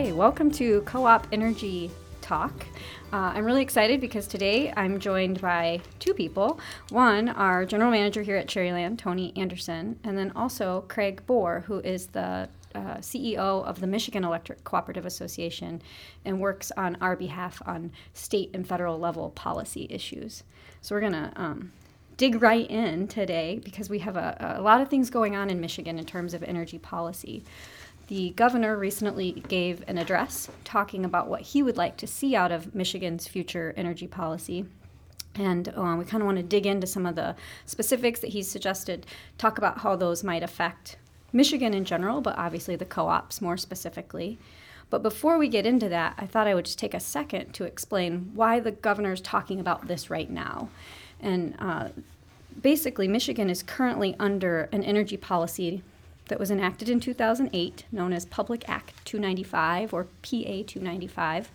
Okay, welcome to Co op Energy Talk. Uh, I'm really excited because today I'm joined by two people. One, our general manager here at Cherryland, Tony Anderson, and then also Craig Borr, who is the uh, CEO of the Michigan Electric Cooperative Association and works on our behalf on state and federal level policy issues. So we're going to um, dig right in today because we have a, a lot of things going on in Michigan in terms of energy policy. The governor recently gave an address talking about what he would like to see out of Michigan's future energy policy. And uh, we kind of want to dig into some of the specifics that he's suggested, talk about how those might affect Michigan in general, but obviously the co ops more specifically. But before we get into that, I thought I would just take a second to explain why the governor is talking about this right now. And uh, basically, Michigan is currently under an energy policy that was enacted in 2008, known as Public Act 295 or PA 295.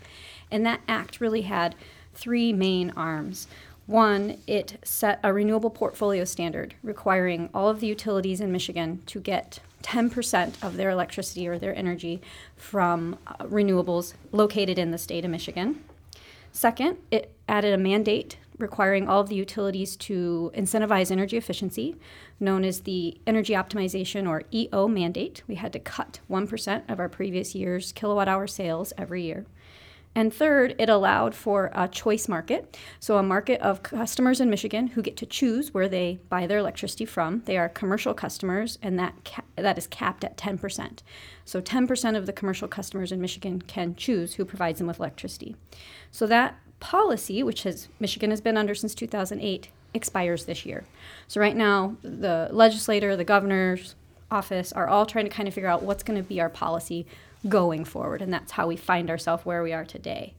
And that act really had three main arms. One, it set a renewable portfolio standard requiring all of the utilities in Michigan to get 10% of their electricity or their energy from uh, renewables located in the state of Michigan. Second, it added a mandate requiring all of the utilities to incentivize energy efficiency, known as the Energy Optimization or EO mandate. We had to cut 1% of our previous year's kilowatt hour sales every year. And third, it allowed for a choice market. So, a market of customers in Michigan who get to choose where they buy their electricity from. They are commercial customers, and that, ca- that is capped at 10%. So, 10% of the commercial customers in Michigan can choose who provides them with electricity. So, that policy, which has Michigan has been under since 2008, expires this year. So right now, the legislator, the governor's office are all trying to kind of figure out what's going to be our policy going forward, and that's how we find ourselves where we are today.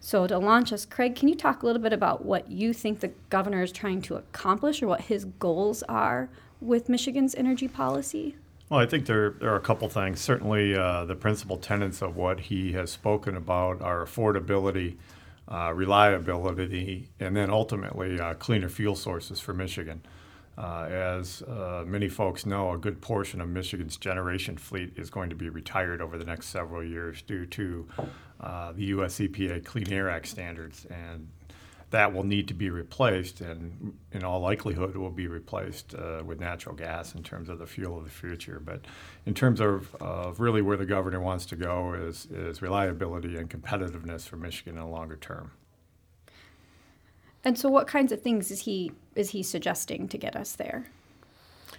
So to launch us, Craig, can you talk a little bit about what you think the governor is trying to accomplish or what his goals are with Michigan's energy policy? Well, I think there, there are a couple things. Certainly, uh, the principal tenets of what he has spoken about are affordability, uh, reliability, and then ultimately uh, cleaner fuel sources for Michigan. Uh, as uh, many folks know, a good portion of Michigan's generation fleet is going to be retired over the next several years due to uh, the U.S. EPA Clean Air Act standards, and that will need to be replaced, and in all likelihood, it will be replaced uh, with natural gas in terms of the fuel of the future. But in terms of, of really where the governor wants to go is, is reliability and competitiveness for Michigan in the longer term. And so, what kinds of things is he is he suggesting to get us there?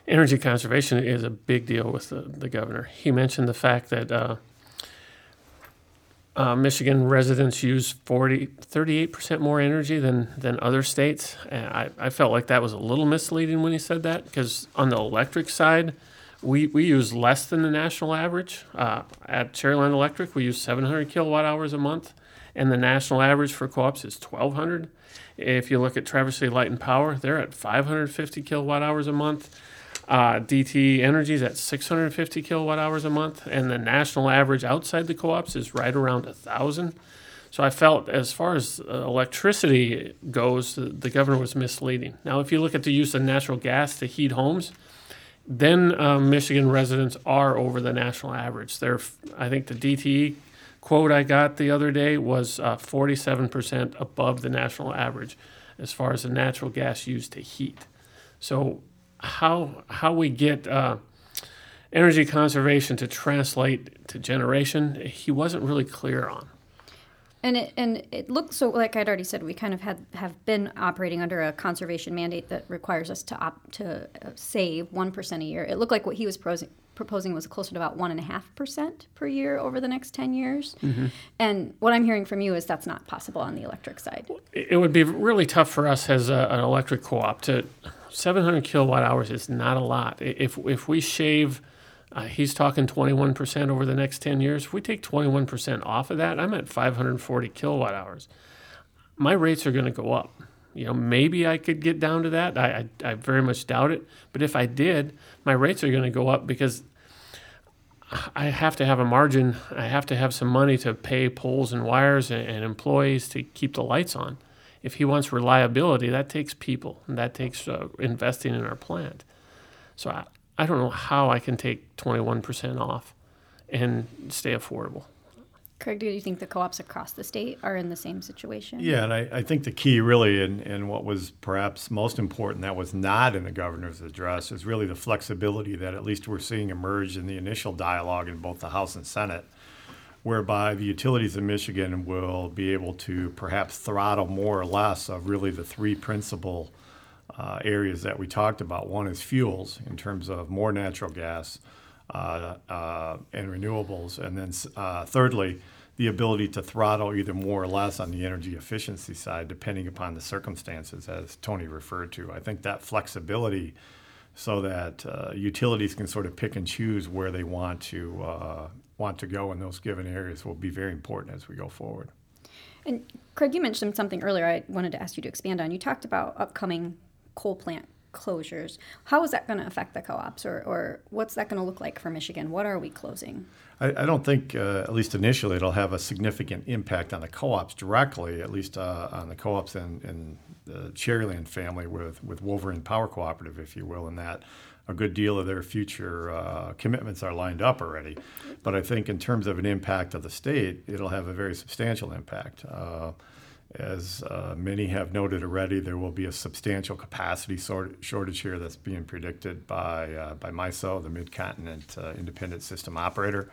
Energy conservation is a big deal with the, the governor. He mentioned the fact that uh, uh, Michigan residents use 40, 38% more energy than, than other states. And I, I felt like that was a little misleading when he said that because on the electric side, we, we use less than the national average. Uh, at Cherryland Electric, we use 700 kilowatt hours a month, and the national average for co ops is 1,200. If you look at Traverse City Light and Power, they're at 550 kilowatt hours a month. Uh, DTE Energy is at 650 kilowatt hours a month, and the national average outside the co-ops is right around a thousand. So I felt, as far as uh, electricity goes, the, the, governor was misleading. Now, if you look at the use of natural gas to heat homes, then uh, Michigan residents are over the national average. They're, I think, the DTE quote I got the other day was uh, 47% above the national average as far as the natural gas used to heat. So how how we get uh, energy conservation to translate to generation, he wasn't really clear on. And it and it looks so like I'd already said we kind of had have been operating under a conservation mandate that requires us to op, to uh, save one percent a year. It looked like what he was proposing, proposing was closer to about one and a half percent per year over the next ten years. Mm-hmm. And what I'm hearing from you is that's not possible on the electric side. It would be really tough for us as a, an electric co-op to 700 kilowatt hours is not a lot. If if we shave, uh, he's talking 21% over the next 10 years. If we take 21% off of that, I'm at 540 kilowatt hours. My rates are going to go up. You know, maybe I could get down to that. I, I, I very much doubt it. But if I did, my rates are going to go up because I have to have a margin. I have to have some money to pay poles and wires and, and employees to keep the lights on if he wants reliability, that takes people and that takes uh, investing in our plant. So I, I don't know how I can take 21% off and stay affordable. Craig, do you think the co-ops across the state are in the same situation? Yeah, and I, I think the key really, and, and what was perhaps most important that was not in the governor's address, is really the flexibility that at least we're seeing emerge in the initial dialogue in both the House and Senate, whereby the utilities in Michigan will be able to perhaps throttle more or less of really the three principal uh, areas that we talked about. One is fuels in terms of more natural gas uh, uh, and renewables, and then uh, thirdly, the ability to throttle either more or less on the energy efficiency side, depending upon the circumstances, as Tony referred to. I think that flexibility, so that uh, utilities can sort of pick and choose where they want to uh, want to go in those given areas, will be very important as we go forward. And Craig, you mentioned something earlier. I wanted to ask you to expand on. You talked about upcoming coal plant closures. How is that going to affect the co-ops, or, or what's that going to look like for Michigan? What are we closing? I, I don't think, uh, at least initially, it'll have a significant impact on the co-ops directly, at least uh, on the co-ops and, and the Cherryland family with, with Wolverine Power Cooperative, if you will, in that a good deal of their future uh, commitments are lined up already. But I think in terms of an impact of the state, it'll have a very substantial impact. Uh, as uh, many have noted already, there will be a substantial capacity sort- shortage here that's being predicted by, uh, by MISO, the Mid-Continent uh, Independent System Operator,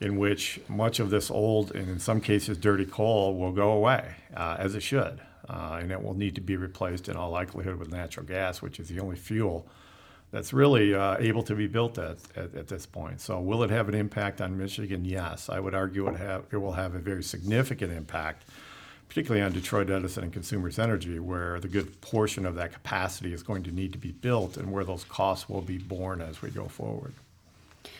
in which much of this old and in some cases dirty coal will go away, uh, as it should. And it will need to be replaced in all likelihood with natural gas, which is the only fuel that's really uh, able to be built at, at, at, this point. So, will it have an impact on Michigan? Yes. I would argue it, have, it will have a very significant impact particularly on Detroit Edison and Consumers Energy, where the good portion of that capacity is going to need to be built and where those costs will be borne as we go forward.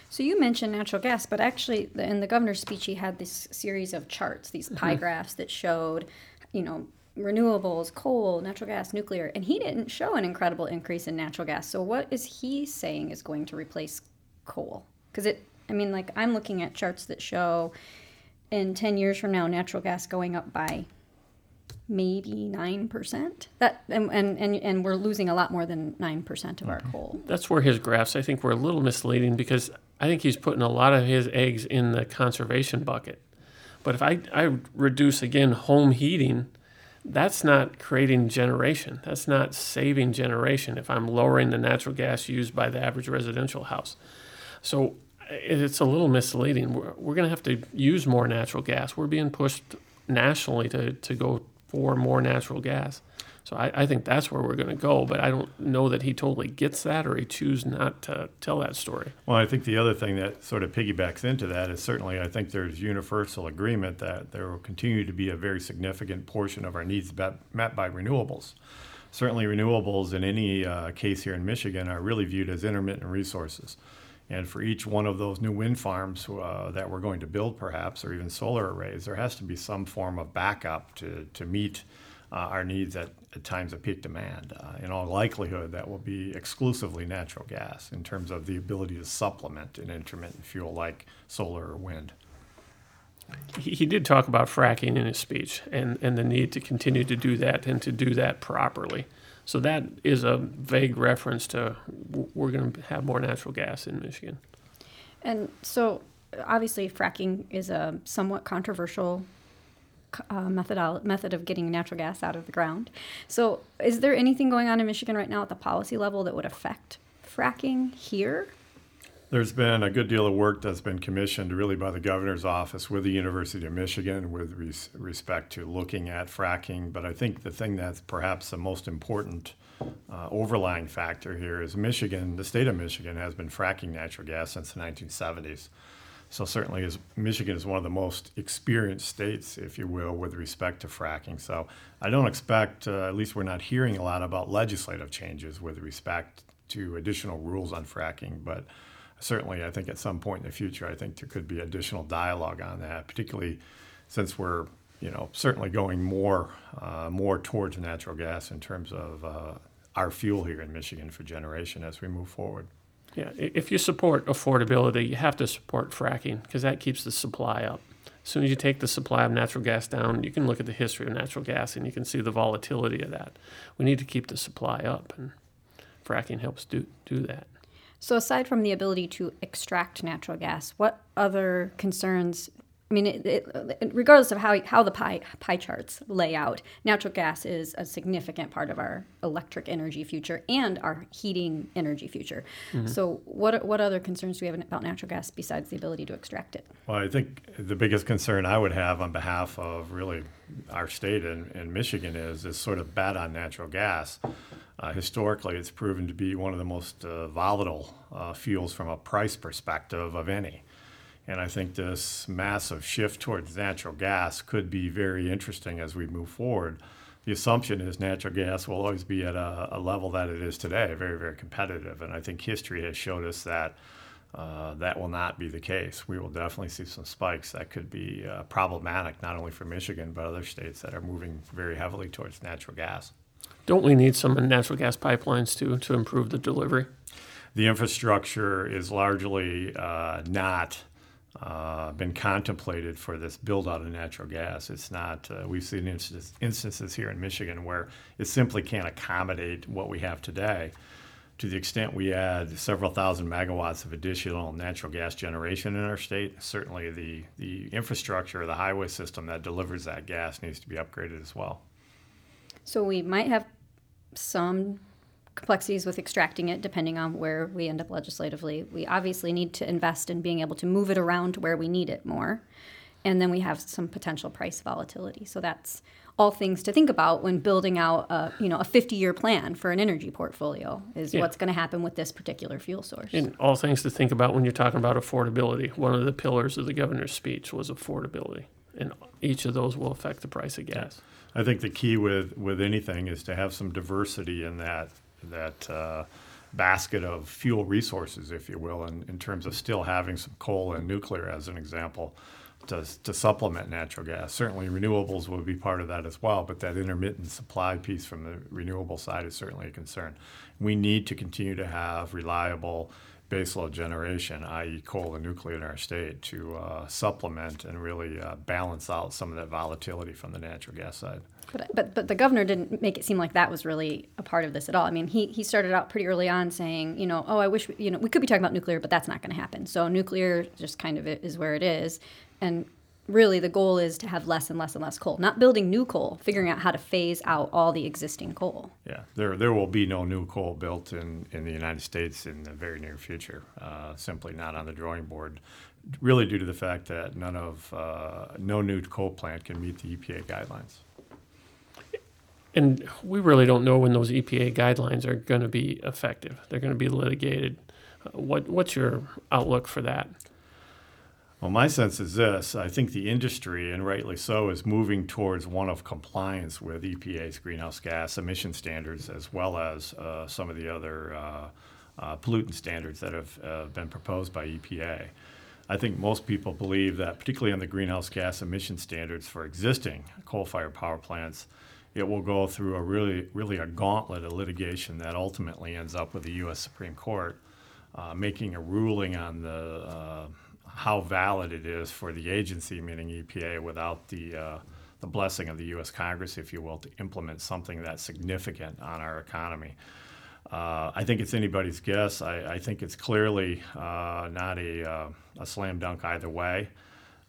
So you mentioned natural gas, but actually, in the governor's speech, he had this series of charts, these pie mm-hmm. graphs that showed, you know, renewables, coal, natural gas, nuclear, and he didn't show an incredible increase in natural gas. So what is he saying is going to replace coal? Because it, I mean, like I'm looking at charts that show in 10 years from now, natural gas going up by maybe nine percent. That and, and and and we're losing a lot more than nine percent of our coal. That's where his graphs I think were a little misleading because I think he's putting a lot of his eggs in the conservation bucket. But if I, I reduce again home heating, that's not creating generation. That's not saving generation if I'm lowering the natural gas used by the average residential house. So it's a little misleading. We're, we're going to have to use more natural gas. We're being pushed nationally to, to go for more natural gas. So I, I think that's where we're going to go, but I don't know that he totally gets that or he chooses not to tell that story. Well, I think the other thing that sort of piggybacks into that is certainly I think there's universal agreement that there will continue to be a very significant portion of our needs met by renewables. Certainly, renewables in any uh, case here in Michigan are really viewed as intermittent resources. And for each one of those new wind farms uh, that we're going to build, perhaps, or even solar arrays, there has to be some form of backup to, to meet uh, our needs at, at, times of peak demand. Uh, in all likelihood, that will be exclusively natural gas in terms of the ability to supplement an intermittent fuel like solar or wind. He, he did talk about fracking in his speech and, and the need to continue to do that and to do that properly. So that is a vague reference to we're going to have more natural gas in Michigan. And so, obviously, fracking is a somewhat controversial uh, method method of getting natural gas out of the ground. So, is there anything going on in Michigan right now at the policy level that would affect fracking here? There's been a good deal of work that's been commissioned really by the governor's office with the University of Michigan with res- respect to looking at fracking. But I think the thing that's perhaps the most important uh, overlying factor here is Michigan, the state of Michigan, has been fracking natural gas since the 1970s. So certainly, is, Michigan is one of the most experienced states, if you will, with respect to fracking. So I don't expect, uh, at least we're not hearing a lot about legislative changes with respect to additional rules on fracking, but certainly, I think at some point in the future, I think there could be additional dialogue on that, particularly since we're, you know, certainly going more, uh, more towards natural gas in terms of uh, our fuel here in Michigan for generation as we move forward. Yeah, if you support affordability, you have to support fracking because that keeps the supply up. As soon as you take the supply of natural gas down, you can look at the history of natural gas and you can see the volatility of that. We need to keep the supply up, and fracking helps do do that. So, aside from the ability to extract natural gas, what other concerns I mean, it, it, regardless of how, how the pie, pie charts lay out, natural gas is a significant part of our electric energy future and our heating energy future. Mm-hmm. So, what, what other concerns do we have about natural gas besides the ability to extract it? Well, I think the biggest concern I would have on behalf of really our state and, and Michigan is this sort of bet on natural gas. Uh, historically, it's proven to be one of the most uh, volatile uh, fuels from a price perspective of any. And I think this massive shift towards natural gas could be very interesting as we move forward. The assumption is natural gas will always be at a, a level that it is today, very, very competitive. And I think history has showed us that uh, that will not be the case. We will definitely see some spikes that could be uh, problematic, not only for Michigan, but other states that are moving very heavily towards natural gas. Don't we need some natural gas pipelines too to improve the delivery? The infrastructure is largely uh, not uh, been contemplated for this build out of natural gas. It's not, uh, we've seen instances, instances here in Michigan where it simply can't accommodate what we have today. To the extent we add several thousand megawatts of additional natural gas generation in our state, certainly the, the infrastructure, the highway system that delivers that gas needs to be upgraded as well. So we might have some complexities with extracting it depending on where we end up legislatively. We obviously need to invest in being able to move it around to where we need it more. And then we have some potential price volatility. So that's all things to think about when building out a, you know, a 50-year plan for an energy portfolio is yeah. what's going to happen with this particular fuel source. And all things to think about when you're talking about affordability. One of the pillars of the governor's speech was affordability. And each of those will affect the price of gas. I think the key with, with anything is to have some diversity in that that uh, basket of fuel resources, if you will, in, in terms of still having some coal and nuclear, as an example, to, to supplement natural gas. Certainly, renewables will be part of that as well, but that intermittent supply piece from the renewable side is certainly a concern. We need to continue to have reliable baseload generation, i.e., coal and nuclear in our state, to uh, supplement and really uh, balance out some of that volatility from the natural gas side. But, but but the governor didn't make it seem like that was really a part of this at all. I mean, he he started out pretty early on saying, you know, oh, I wish we, you know we could be talking about nuclear, but that's not going to happen. So nuclear just kind of is where it is, and really the goal is to have less and less and less coal, not building new coal, figuring out how to phase out all the existing coal. Yeah, there there will be no new coal built in in the United States in the very near future. Uh, simply not on the drawing board. Really, due to the fact that none of uh, no new coal plant can meet the EPA guidelines. And we really don't know when those EPA guidelines are going to be effective. They're going to be litigated. Uh, what, what's your outlook for that? Well, my sense is this I think the industry, and rightly so, is moving towards one of compliance with EPA's greenhouse gas emission standards as well as uh, some of the other uh, uh, pollutant standards that have uh, been proposed by EPA. I think most people believe that, particularly on the greenhouse gas emission standards for existing coal fired power plants, it will go through a really, really a gauntlet of litigation that ultimately ends up with the U.S. Supreme Court uh, making a ruling on the uh, how valid it is for the agency, meaning EPA, without the uh, the blessing of the U.S. Congress, if you will, to implement something that's significant on our economy. Uh, I think it's anybody's guess. I, I think it's clearly uh, not a, uh, a slam dunk either way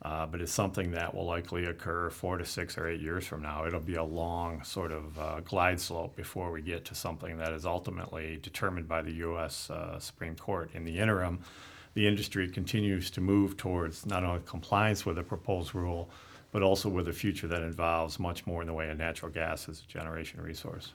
uh, but it's something that will likely occur four to six or eight years from now. It'll be a long sort of uh, glide slope before we get to something that is ultimately determined by the U.S. Supreme Court. In the interim, the industry continues to move towards not only compliance with the proposed rule, but also with a future that involves much more in the way of natural gas as a generation resource.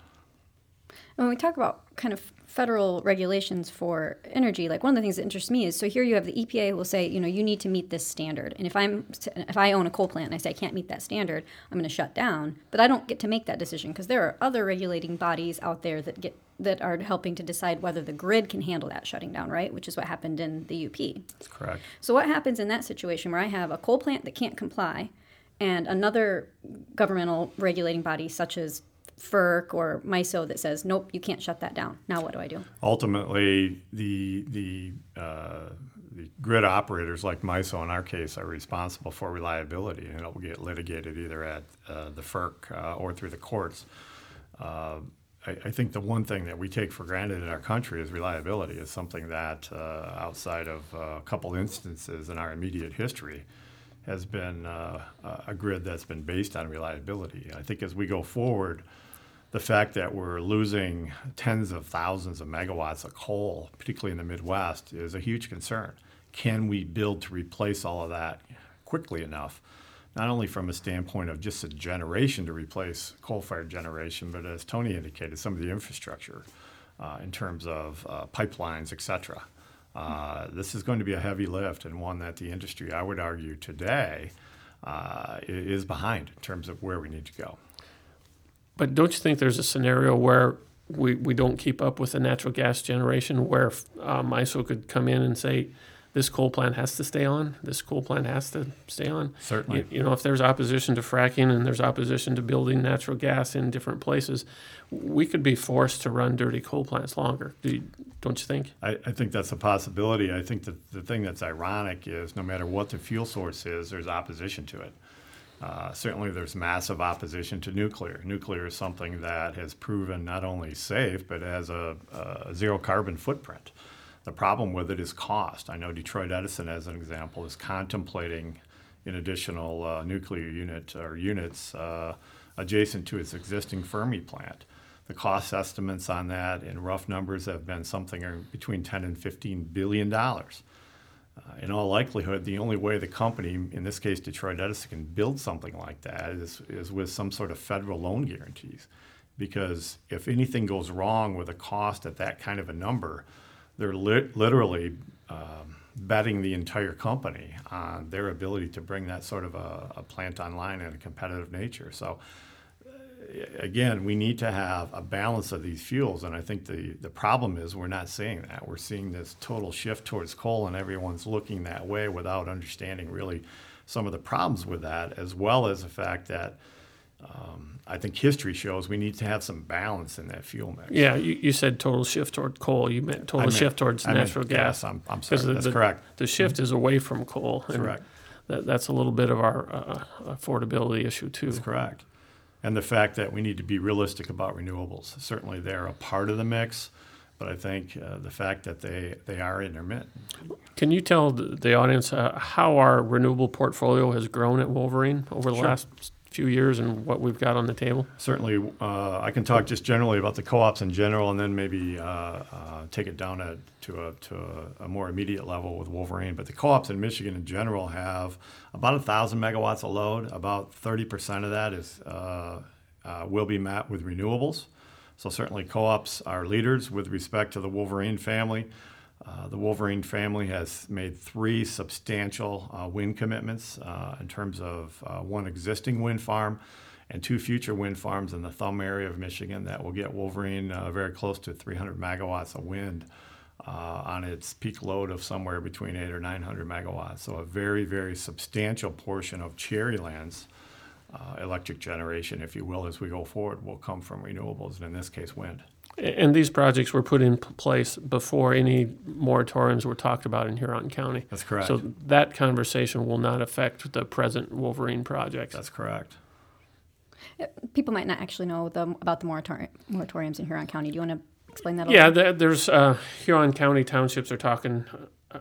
When we talk about kind of federal regulations for energy, like one of the things that interests me is so here you have the EPA will say, you know, you need to meet this standard. And if I'm if I own a coal plant and I say I can't meet that standard, I'm going to shut down. But I don't get to make that decision because there are other regulating bodies out there that get that are helping to decide whether the grid can handle that shutting down, right? Which is what happened in the UP. That's correct. So what happens in that situation where I have a coal plant that can't comply and another governmental regulating body such as FERC or MISO that says, nope, you can't shut that down. Now what do I do? Ultimately, the the uh, the grid operators like MISO in our case are responsible for reliability, and it will get litigated either at uh, the FERC uh, or through the courts. Uh, I, I, think the one thing that we take for granted in our country is reliability. Is something that uh, outside of a couple instances in our immediate history has been uh, a grid that's been based on reliability. I think as we go forward, the fact that we're losing tens of thousands of megawatts of coal, particularly in the Midwest, is a huge concern. Can we build to replace all of that quickly enough? Not only from a standpoint of just a generation to replace coal fired generation, but as Tony indicated, some of the infrastructure uh, in terms of uh, pipelines, et cetera. Uh, this is going to be a heavy lift and one that the industry, I would argue today, uh, is behind in terms of where we need to go. But don't you think there's a scenario where we, we don't keep up with the natural gas generation where uh, MISO could come in and say, this coal plant has to stay on, this coal plant has to stay on? Certainly. You, you know, if there's opposition to fracking and there's opposition to building natural gas in different places, we could be forced to run dirty coal plants longer. Do you, don't you think? I, I think that's a possibility. I think that the thing that's ironic is no matter what the fuel source is, there's opposition to it. Uh, certainly, there's massive opposition to nuclear. Nuclear is something that has proven not only safe, but has a, a zero carbon footprint. The problem with it is cost. I know Detroit Edison, as an example, is contemplating an additional uh, nuclear unit or units uh, adjacent to its existing Fermi plant. The cost estimates on that in rough numbers have been something between 10 and 15 billion dollars. Uh, in all likelihood, the only way the company, in this case Detroit Edison, can build something like that is, is with some sort of federal loan guarantees. Because if anything goes wrong with a cost at that kind of a number, they're li- literally um, betting the entire company on their ability to bring that sort of a, a plant online in a competitive nature. So again, we need to have a balance of these fuels. And I think the, the problem is we're not seeing that. We're seeing this total shift towards coal, and everyone's looking that way without understanding really some of the problems with that, as well as the fact that um, I think history shows we need to have some balance in that fuel mix. Yeah, you, you said total shift toward coal. You meant total meant, shift towards I natural gas. gas. I'm, I'm sorry. The, That's the, correct. The shift mm-hmm. is away from coal. Correct. That, that's a little bit of our uh, affordability issue too. That's correct and the fact that we need to be realistic about renewables. Certainly, they're a part of the mix, but I think uh, the fact that they, they are intermittent. Can you tell the audience uh, how our renewable portfolio has grown at Wolverine over the sure. last few years and what we've got on the table? Certainly, uh, I can talk just generally about the co-ops in general, and then maybe uh, uh, take it down a, to, a, to a, a, more immediate level with Wolverine. But the co-ops in Michigan in general have about a thousand megawatts of load. About 30% of that is uh, uh, will be met with renewables. So certainly, co-ops are leaders with respect to the Wolverine family. Uh, the Wolverine family has made three substantial uh, wind commitments uh, in terms of uh, one existing wind farm and two future wind farms in the Thumb area of Michigan that will get Wolverine uh, very close to 300 megawatts of wind on its peak load of somewhere between 8 or 900 megawatts. So, a very, very substantial portion of Cherryland's electric generation, if you will, as we go forward, will come from renewables, and in this case, wind. And these projects were put in place before any moratoriums were talked about in Huron County. That's correct. So that conversation will not affect the present Wolverine projects. That's correct. Uh, people might not actually know the, about the moratori- moratoriums in Huron County. Do you want to explain that? A little? Yeah, the, there's uh, Huron County townships are talking. Uh,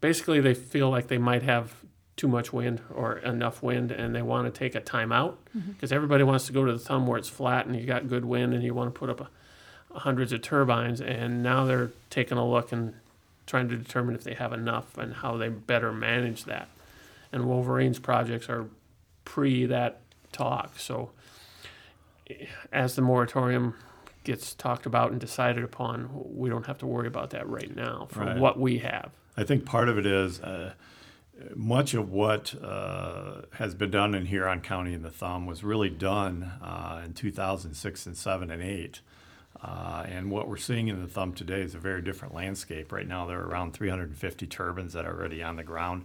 basically, they feel like they might have too much wind or enough wind, and they want to take a timeout because mm-hmm. everybody wants to go to the thumb where it's flat and you got good wind, and you want to put up a hundreds of turbines, and now they're taking a look and trying to determine if they have enough and how they better manage that. And Wolverine's projects are pre that talk. So as the moratorium gets talked about and decided upon, we don't have to worry about that right now for right. what we have. I think part of it is uh, much of what uh, has been done in Huron County in the Thumb was really done uh, in 2006 and 7 and 8. Uh, and what we're seeing in the thumb today is a very different landscape. Right now, there are around 350 turbines that are already on the ground,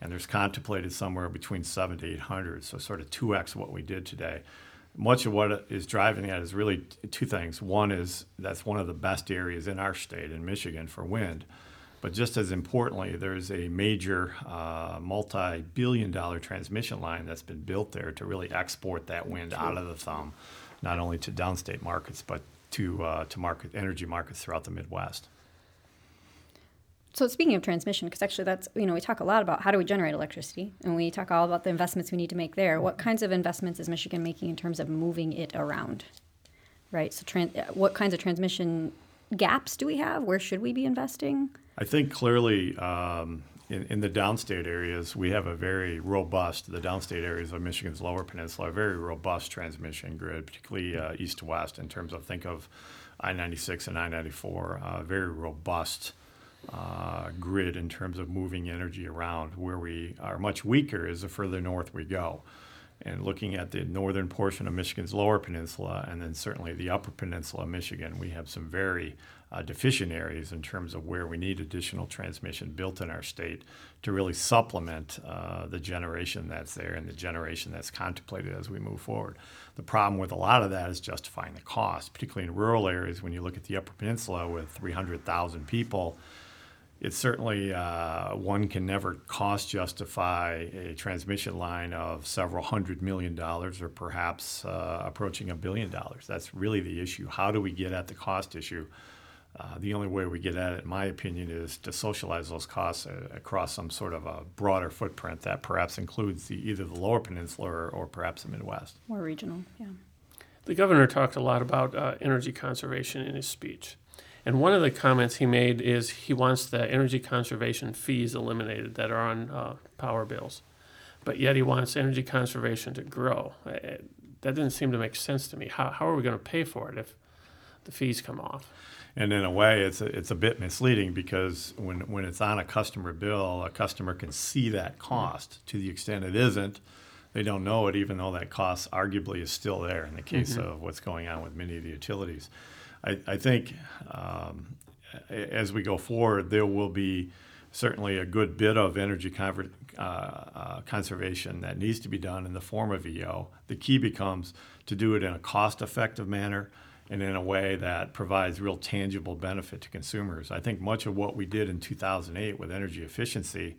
and there's contemplated somewhere between seven to 800, so sort of 2x what we did today. Much of what is driving that is really two things. One is that's one of the best areas in our state, in Michigan, for wind. But just as importantly, there's a major uh, multi billion dollar transmission line that's been built there to really export that wind out of the thumb, not only to downstate markets, but to uh, to market energy markets throughout the Midwest. So speaking of transmission, because actually that's you know we talk a lot about how do we generate electricity, and we talk all about the investments we need to make there. What kinds of investments is Michigan making in terms of moving it around? Right. So tran- what kinds of transmission gaps do we have? Where should we be investing? I think clearly um, in, in the downstate areas, we have a very robust, the downstate areas of Michigan's lower peninsula, a very robust transmission grid, particularly uh, east to west in terms of think of I 96 and I 94, uh, very robust uh, grid in terms of moving energy around. Where we are much weaker is the further north we go. And looking at the northern portion of Michigan's lower peninsula and then certainly the upper peninsula of Michigan, we have some very uh, deficient areas in terms of where we need additional transmission built in our state to really supplement uh, the generation that's there and the generation that's contemplated as we move forward. The problem with a lot of that is justifying the cost, particularly in rural areas when you look at the Upper Peninsula with 300,000 people it's certainly uh, one can never cost justify a transmission line of several hundred million dollars or perhaps uh, approaching a billion dollars. That's really the issue. How do we get at the cost issue? Uh, the only way we get at it, in my opinion, is to socialize those costs uh, across some sort of a broader footprint that perhaps includes the, either the lower peninsula or, or, perhaps the Midwest. More regional, yeah. The governor talked a lot about uh, energy conservation in his speech. And one of the comments he made is he wants the energy conservation fees eliminated that are on uh, power bills. But yet he wants energy conservation to grow. Uh, that didn't seem to make sense to me. How, how are we going to pay for it if the fees come off? And in a way, it's a, it's a bit misleading because when, when it's on a customer bill, a customer can see that cost. To the extent it isn't, they don't know it, even though that cost arguably is still there in the case mm-hmm. of what's going on with many of the utilities. I, I think um, as we go forward, there will be certainly a good bit of energy conver- uh, uh, conservation that needs to be done in the form of EO. The key becomes to do it in a cost effective manner and in a way that provides real tangible benefit to consumers. I think much of what we did in 2008 with energy efficiency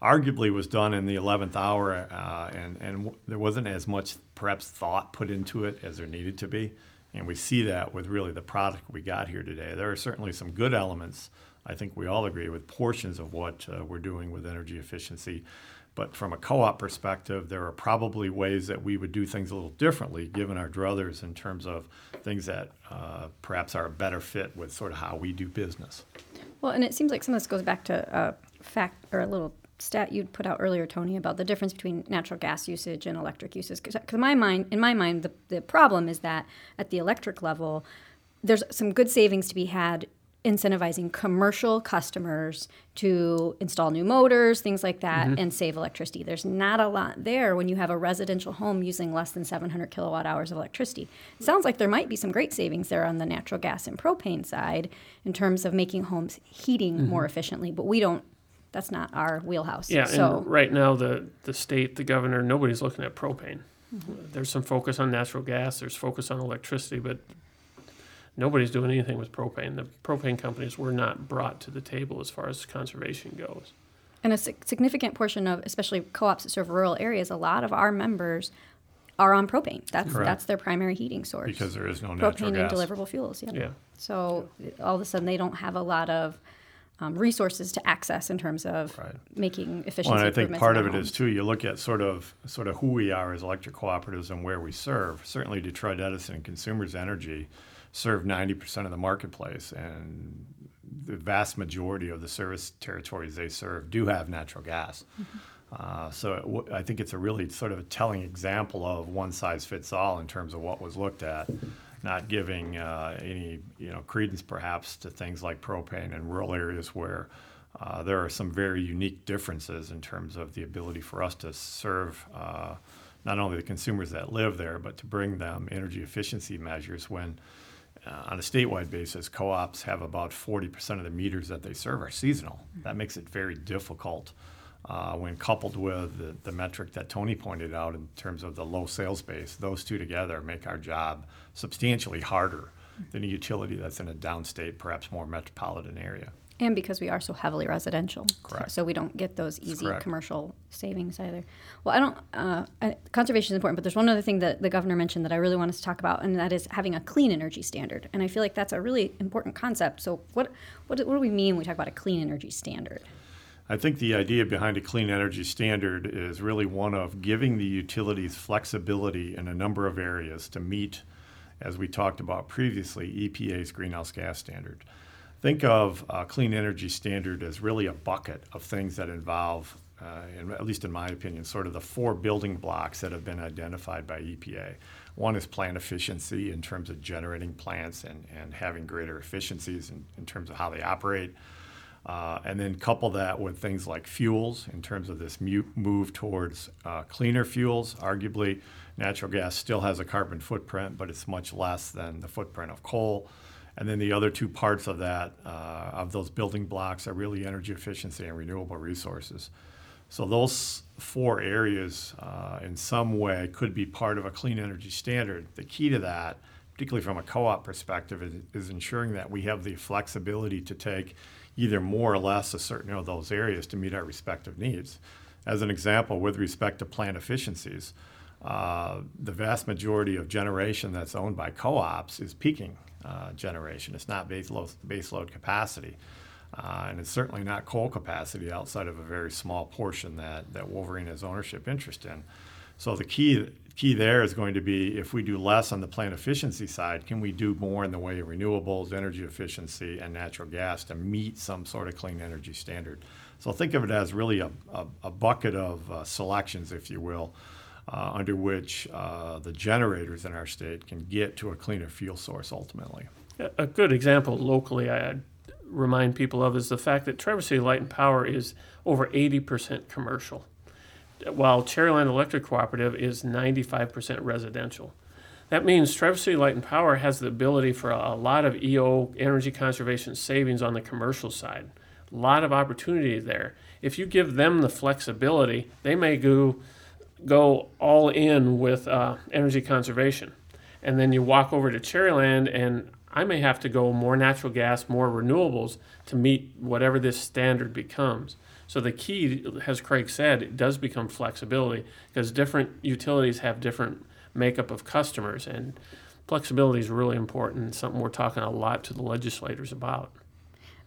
arguably was done in the 11th hour, uh, and, and there wasn't as much perhaps thought put into it as there needed to be. And we see that with really the product we got here today. There are certainly some good elements. I think we all agree with portions of what uh, we're doing with energy efficiency. But from a co op perspective, there are probably ways that we would do things a little differently given our druthers in terms of things that uh, perhaps are a better fit with sort of how we do business. Well, and it seems like some of this goes back to a fact or a little stat you'd put out earlier, Tony, about the difference between natural gas usage and electric uses. Because my mind, in my mind, the, the problem is that at the electric level, there's some good savings to be had incentivizing commercial customers to install new motors, things like that, mm-hmm. and save electricity. There's not a lot there when you have a residential home using less than 700 kilowatt hours of electricity. It sounds like there might be some great savings there on the natural gas and propane side in terms of making homes heating mm-hmm. more efficiently, but we don't that's not our wheelhouse. Yeah, so, and right now the the state, the governor, nobody's looking at propane. Mm-hmm. There's some focus on natural gas. There's focus on electricity, but nobody's doing anything with propane. The propane companies were not brought to the table as far as conservation goes. And a significant portion of, especially co-ops that serve rural areas, a lot of our members are on propane. That's Correct. that's their primary heating source because there is no propane and deliverable fuels. Yep. Yeah. So all of a sudden they don't have a lot of um, resources to access in terms of right. making efficiency. Well, and I think part of it homes. is too. You look at sort of sort of who we are as electric cooperatives and where we serve. Certainly, Detroit Edison and Consumers Energy serve 90% of the marketplace, and the vast majority of the service territories they serve do have natural gas. Mm-hmm. Uh, so it w- I think it's a really sort of a telling example of one size fits all in terms of what was looked at not giving uh, any you know credence perhaps to things like propane in rural areas where uh, there are some very unique differences in terms of the ability for us to serve uh, not only the consumers that live there, but to bring them energy efficiency measures when. Uh, on a statewide basis, co-ops have about 40% of the meters that they serve are seasonal. That makes it very difficult uh, when coupled with the, the, metric that Tony pointed out in terms of the low sales base, those two together make our job substantially harder than a utility that's in a downstate, perhaps more metropolitan area. And because we are so heavily residential. Correct. So we don't get those easy correct. commercial savings either. Well, I don't, uh, I, conservation is important, but there's one other thing that the governor mentioned that I really want us to talk about, and that is having a clean energy standard. And I feel like that's a really important concept. So what, what, do- what do we mean when we talk about a clean energy standard? I think the idea behind a clean energy standard is really one of giving the utilities flexibility in a number of areas to meet, as we talked about previously, EPA's greenhouse gas standard. Think of a clean energy standard as really a bucket of things that involve, uh, in, at least in my opinion, sort of the four building blocks that have been identified by EPA. One is plant efficiency in terms of generating plants and, and having greater efficiencies in, in terms of how they operate. Uh, and then couple that with things like fuels in terms of this mu- move towards uh, cleaner fuels. Arguably, natural gas still has a carbon footprint, but it's much less than the footprint of coal. And then the other two parts of that, uh, of those building blocks, are really energy efficiency and renewable resources. So those four areas, uh, in some way, could be part of a clean energy standard. The key to that, particularly from a co-op perspective, is, is ensuring that we have the flexibility to take either more or less a certain of those areas to meet our respective needs. As an example, with respect to plant efficiencies, uh, the vast majority of generation that's owned by co-ops is peaking uh, generation. It's not base load, base load capacity. Uh, and it's certainly not coal capacity outside of a very small portion that, that Wolverine has ownership interest in. So the key key there is going to be if we do less on the plant efficiency side, can we do more in the way of renewables, energy efficiency, and natural gas to meet some sort of clean energy standard? So think of it as really a, a, a bucket of uh, selections, if you will, uh, under which uh, the generators in our state can get to a cleaner fuel source ultimately. A- good example locally I'd remind people of is the fact that Traverse City Light and Power is over 80% commercial, while Cherryland Electric Cooperative is 95% residential. That means Traverse City Light and Power has the ability for a lot of EO energy conservation savings on the commercial side. A lot of opportunity there. If you give them the flexibility, they may go go all in with uh, energy conservation. And then you walk over to Cherryland, and I may have to go more natural gas, more renewables to meet whatever this standard becomes. So the key, as Craig said, it does become flexibility because different utilities have different makeup of customers, and flexibility is really important and something we're talking a lot to the legislators about.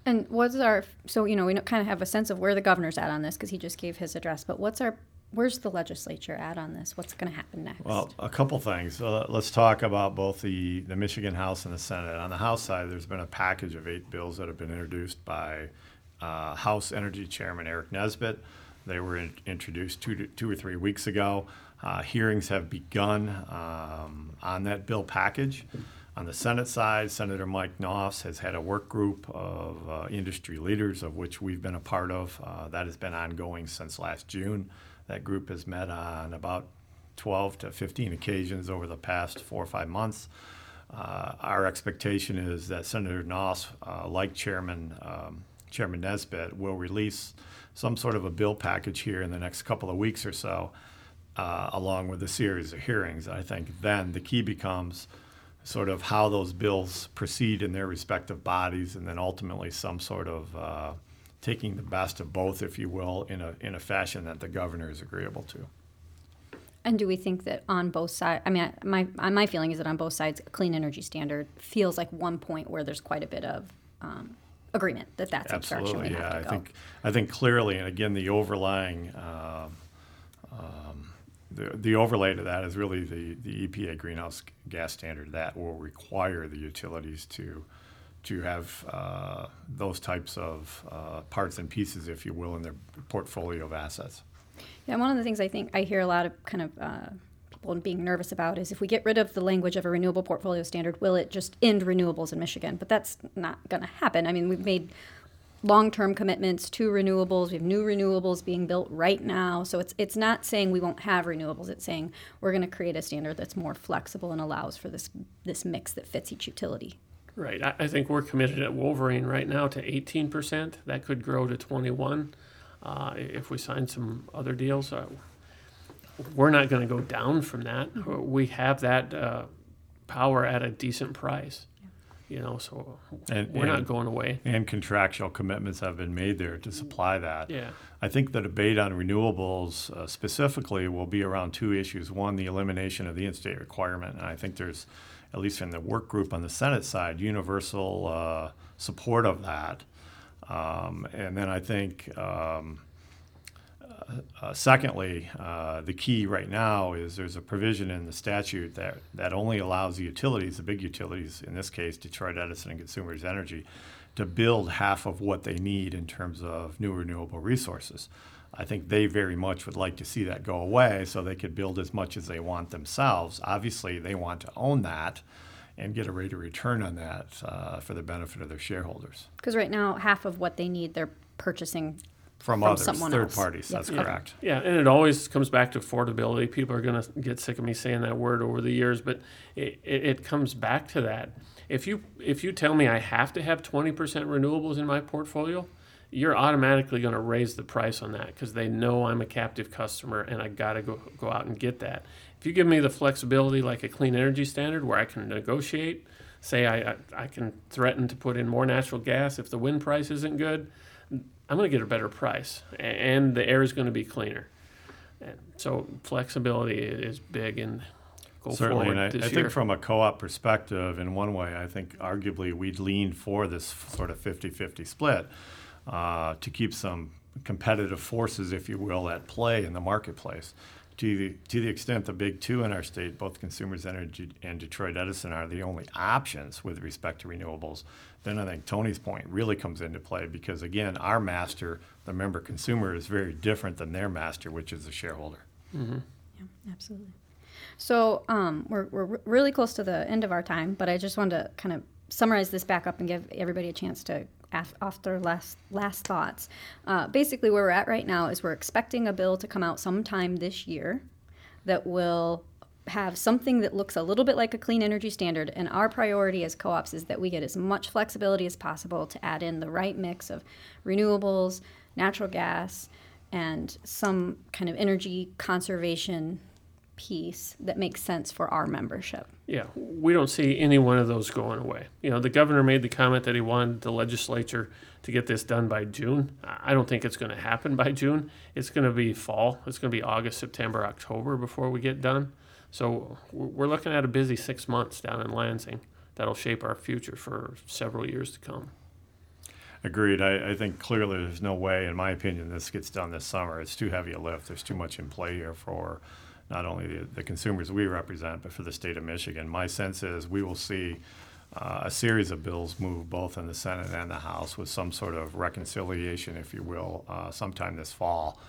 And what's our, so, you know, we kind of have a sense of where the governor's at on this because he just gave his address, but what's our, where's the legislature at on this? What's going to happen next? Well, a couple things. Uh, let's talk about both the, the Michigan House and the Senate. On the House side, there's been a package of eight bills that have been introduced by uh, House Energy Chairman Aric Nesbitt. They were in, introduced two, to, two or three weeks ago. Uh, hearings have begun um, on that bill package. On the Senate side, Senator Mike Nofs has had a work group of uh, industry leaders, of which we've been a part of. Uh, that has been ongoing since last June. That group has met on about 12 to 15 occasions over the past four or five months. Uh, our expectation is that Senator Nofs, uh, like Chairman um, Chairman Nesbitt, will release some sort of a bill package here in the next couple of weeks or so, uh, along with a series of hearings. I think then the key becomes sort of how those bills proceed in their respective bodies, and then ultimately some sort of uh, taking the best of both, if you will, in a in a fashion that the governor is agreeable to. And do we think that on both sides? I mean, my my feeling is that on both sides, a clean energy standard feels like one point where there's quite a bit of um, agreement that that's the direction we Absolutely, yeah. I go. think I think clearly, and again, the overlying um, um, the, the overlay to that is really the, the EPA greenhouse gas standard that will require the utilities to to have uh, those types of uh, parts and pieces, if you will, in their portfolio of assets. Yeah, one of the things I think I hear a lot of kind of uh, people being nervous about is if we get rid of the language of a renewable portfolio standard, will it just end renewables in Michigan? But that's not going to happen. I mean, we've made long-term commitments to renewables. We have new renewables being built right now. So it's it's not saying we won't have renewables. It's saying we're going to create a standard that's more flexible and allows for this this mix that fits each utility. Right. I, I think we're committed at Wolverine right now to 18%. That could grow to 21 uh, if we sign some other deals. Uh, we're not going to go down from that. We have that uh, power at a decent price. You know, so And- we're not going away. And contractual commitments have been made there to supply that. Yeah. I think the debate on renewables uh, specifically will be around two issues. One, the elimination of the in-state requirement, and I think there's, at least in the work group on the Senate side, universal uh, support of that. Um, and then I think, um, uh, secondly, uh, the key right now is there's a provision in the statute that, that only allows the utilities, the big utilities, in this case Detroit Edison and Consumers Energy, to build half of what they need in terms of new renewable resources. I think they very much would like to see that go away so they could build as much as they want themselves. Obviously, they want to own that and get a rate of return on that uh, for the benefit of their shareholders. Because right now, half of what they need, they're purchasing From, From others, someone third else. parties, Yep. that's Yeah. correct. Yeah, and it always comes back to affordability. People are going to get sick of me saying that word over the years, but it, it, it comes back to that. If you if you tell me I have to have 20% renewables in my portfolio, you're automatically going to raise the price on that because they know I'm a captive customer and I got to go go out and get that. If you give me the flexibility like a clean energy standard where I can negotiate, say I, I, I can threaten to put in more natural gas if the wind price isn't good, I'm going to get a better price, and the air is going to be cleaner. And so flexibility is big, and go Certainly, forward and I, I think from a co-op perspective, in one way, I think arguably we'd lean for this sort of 50-50 split uh, to keep some competitive forces, if you will, at play in the marketplace. To the, to the extent the big two in our state, both Consumers Energy and Detroit Edison, are the only options with respect to renewables, then I think Tony's point really comes into play because, again, our master, the member consumer, is very different than their master, which is the shareholder. Yeah, absolutely. So um, we're, we're really close to the end of our time, but I just wanted to kind of summarize this back up and give everybody a chance to off last last thoughts. Uh, basically, where we're at right now is we're expecting a bill to come out sometime this year that will have something that looks a little bit like a clean energy standard. And our priority as co ops is that we get as much flexibility as possible to add in the right mix of renewables, natural gas, and some kind of energy conservation piece that makes sense for our membership. Yeah, we don't see any one of those going away. You know, the governor made the comment that he wanted the legislature to get this done by June. I I don't think it's going to happen by June. It's going to be fall. It's going to be August, September, October before we get done. So we're we're looking at a busy six months down in Lansing that'll shape our future for several years to come. Agreed. I, I think clearly there's no way, in my opinion, this gets done this summer. It's too heavy a lift. There's too much in play here for not only the, the consumers we represent, but for the state of Michigan. My sense is we will see uh, a series of bills move both in the Senate and the House with some sort of reconciliation, if you will, uh, sometime this fall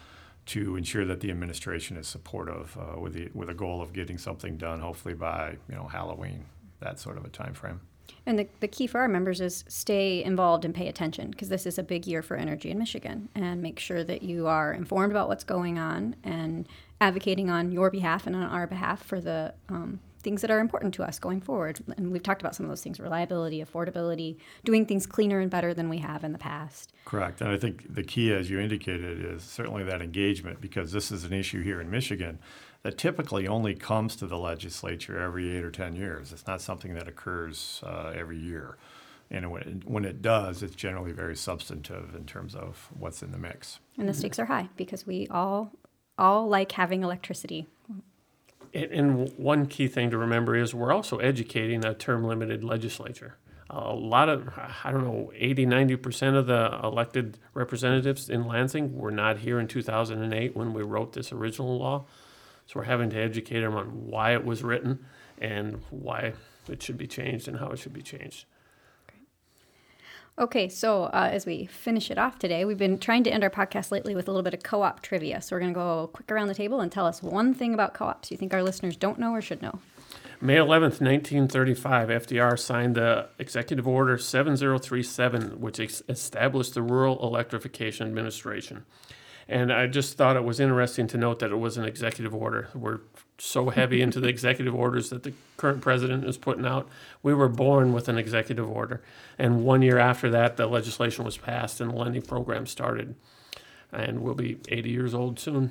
to ensure that the administration is supportive uh, with the with a goal of getting something done, hopefully by you know Halloween, that sort of a time frame. And the, the key for our members is stay involved and pay attention because this is a big year for energy in Michigan and make sure that you are informed about what's going on and advocating on your behalf and on our behalf for the um, things that are important to us going forward. And we've talked about some of those things reliability, affordability, doing things cleaner and better than we have in the past. Correct. And I think the key, as you indicated, is certainly that engagement because this is an issue here in Michigan that typically only comes to the legislature every eight or 10 years. It's not something that occurs uh, every year. And when it, when it does, it's generally very substantive in terms of what's in the mix. And the stakes are high because we all all like having electricity. And, one key thing to remember is we're also educating a term limited legislature. A lot of, I don't know, 80, 90% of the elected representatives in Lansing were not here in 2008 when we wrote this original law. So we're having to educate them on why it was written and why it should be changed and how it should be changed. Okay, so uh, as we finish it off today, we've been trying to end our podcast lately with a little bit of co op trivia. So we're going to go quick around the table and tell us one thing about co ops you think our listeners don't know or should know. May 11th, 1935, FDR signed the Executive Order 7037, which ex- established the Rural Electrification Administration. And I just thought it was interesting to note that it was an executive order. We're so heavy into the executive orders that the current president is putting out. We were born with an executive order. And one year after that, the legislation was passed and the lending program started. And we'll be 80 years old soon.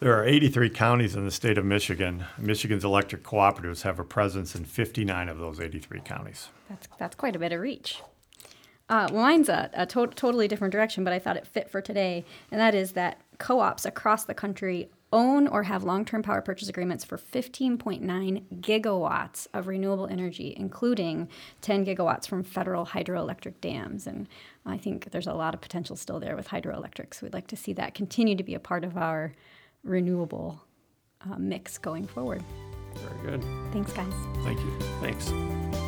There are 83 counties in the state of Michigan. Michigan's electric cooperatives have a presence in 59 of those 83 counties. That's, that's quite a bit of reach. Uh, well, mine's a, a to- totally different direction, but I thought it fit for today, and that is that co ops across the country own or have long term power purchase agreements for 15.9 gigawatts of renewable energy, including 10 gigawatts from federal hydroelectric dams. And I think there's a lot of potential still there with hydroelectrics. We'd like to see that continue to be a part of our renewable uh, mix going forward. Very good. Thanks, guys. Thank you. Thanks.